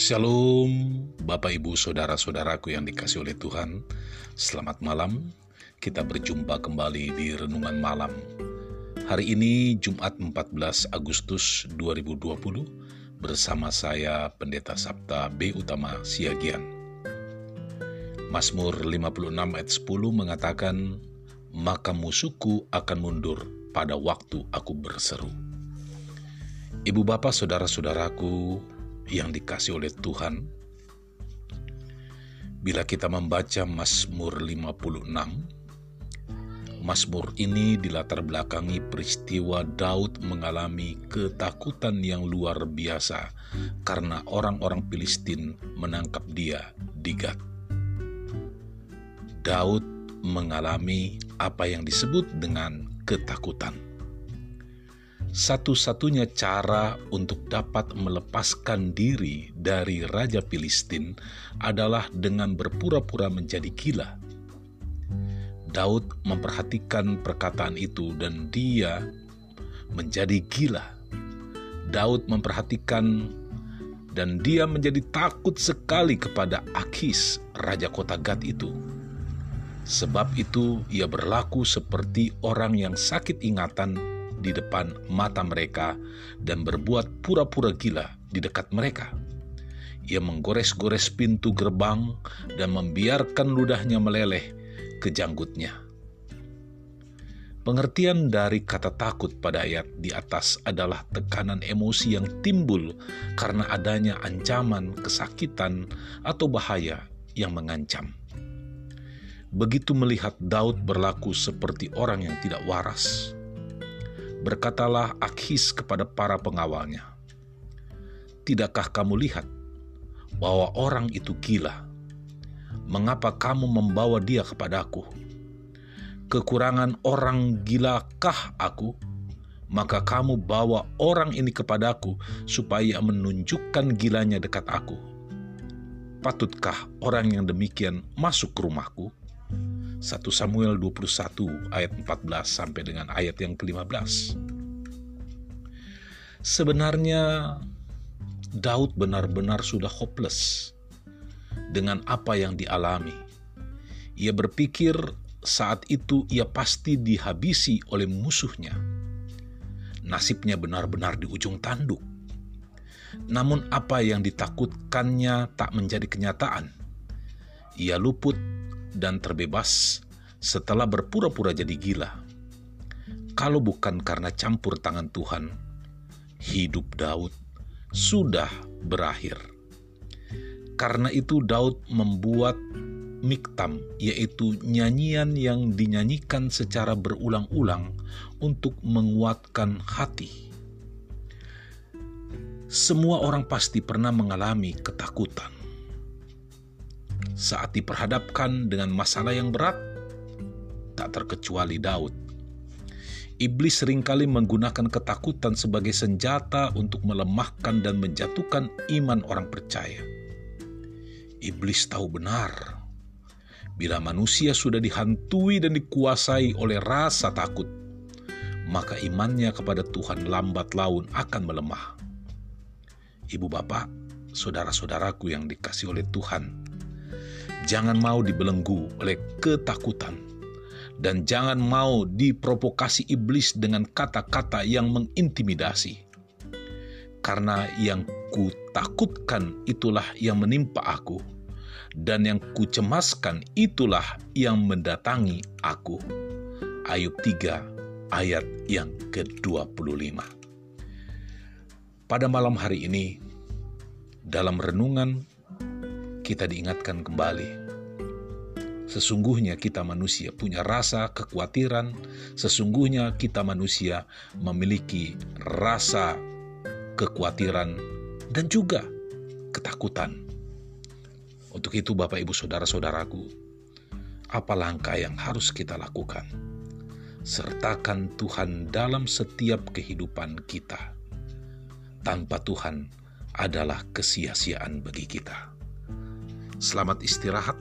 Shalom, Bapak Ibu Saudara-saudaraku yang dikasih oleh Tuhan. Selamat malam. Kita berjumpa kembali di renungan malam. Hari ini Jumat 14 Agustus 2020 bersama saya Pendeta Sabta B Utama Siagian. Mazmur 56 ayat 10 mengatakan, "Maka musuhku akan mundur pada waktu aku berseru." Ibu bapak saudara-saudaraku yang dikasih oleh Tuhan, bila kita membaca Mazmur 56, Mazmur ini dilatar belakangi peristiwa Daud mengalami ketakutan yang luar biasa karena orang-orang Filistin menangkap dia di Gad. Daud mengalami apa yang disebut dengan ketakutan satu-satunya cara untuk dapat melepaskan diri dari Raja Filistin adalah dengan berpura-pura menjadi gila. Daud memperhatikan perkataan itu dan dia menjadi gila. Daud memperhatikan dan dia menjadi takut sekali kepada Akis, raja kota Gad itu. Sebab itu ia berlaku seperti orang yang sakit ingatan di depan mata mereka dan berbuat pura-pura gila di dekat mereka. Ia menggores-gores pintu gerbang dan membiarkan ludahnya meleleh ke janggutnya. Pengertian dari kata takut pada ayat di atas adalah tekanan emosi yang timbul karena adanya ancaman, kesakitan, atau bahaya yang mengancam. Begitu melihat Daud berlaku seperti orang yang tidak waras, Berkatalah Akhis kepada para pengawalnya, Tidakkah kamu lihat bahwa orang itu gila? Mengapa kamu membawa dia kepadaku? Kekurangan orang gilakah aku? Maka kamu bawa orang ini kepadaku supaya menunjukkan gilanya dekat aku. Patutkah orang yang demikian masuk ke rumahku? 1 Samuel 21 ayat 14 sampai dengan ayat yang ke-15. Sebenarnya Daud benar-benar sudah hopeless dengan apa yang dialami. Ia berpikir saat itu ia pasti dihabisi oleh musuhnya. Nasibnya benar-benar di ujung tanduk. Namun apa yang ditakutkannya tak menjadi kenyataan. Ia luput dan terbebas setelah berpura-pura jadi gila. Kalau bukan karena campur tangan Tuhan, hidup Daud sudah berakhir. Karena itu Daud membuat miktam, yaitu nyanyian yang dinyanyikan secara berulang-ulang untuk menguatkan hati. Semua orang pasti pernah mengalami ketakutan saat diperhadapkan dengan masalah yang berat, tak terkecuali Daud. Iblis sering kali menggunakan ketakutan sebagai senjata untuk melemahkan dan menjatuhkan iman orang percaya. Iblis tahu benar bila manusia sudah dihantui dan dikuasai oleh rasa takut, maka imannya kepada Tuhan lambat laun akan melemah. Ibu bapak, saudara-saudaraku yang dikasih oleh Tuhan, Jangan mau dibelenggu oleh ketakutan dan jangan mau diprovokasi iblis dengan kata-kata yang mengintimidasi. Karena yang kutakutkan itulah yang menimpa aku, dan yang kucemaskan itulah yang mendatangi aku. Ayub 3 ayat yang ke-25. Pada malam hari ini, dalam renungan kita diingatkan kembali. Sesungguhnya kita manusia punya rasa kekhawatiran, sesungguhnya kita manusia memiliki rasa kekhawatiran dan juga ketakutan. Untuk itu Bapak Ibu Saudara-saudaraku, apa langkah yang harus kita lakukan? Sertakan Tuhan dalam setiap kehidupan kita. Tanpa Tuhan adalah kesia-siaan bagi kita. Selamat istirahat.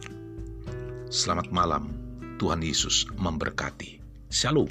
Selamat malam. Tuhan Yesus memberkati. Shalom.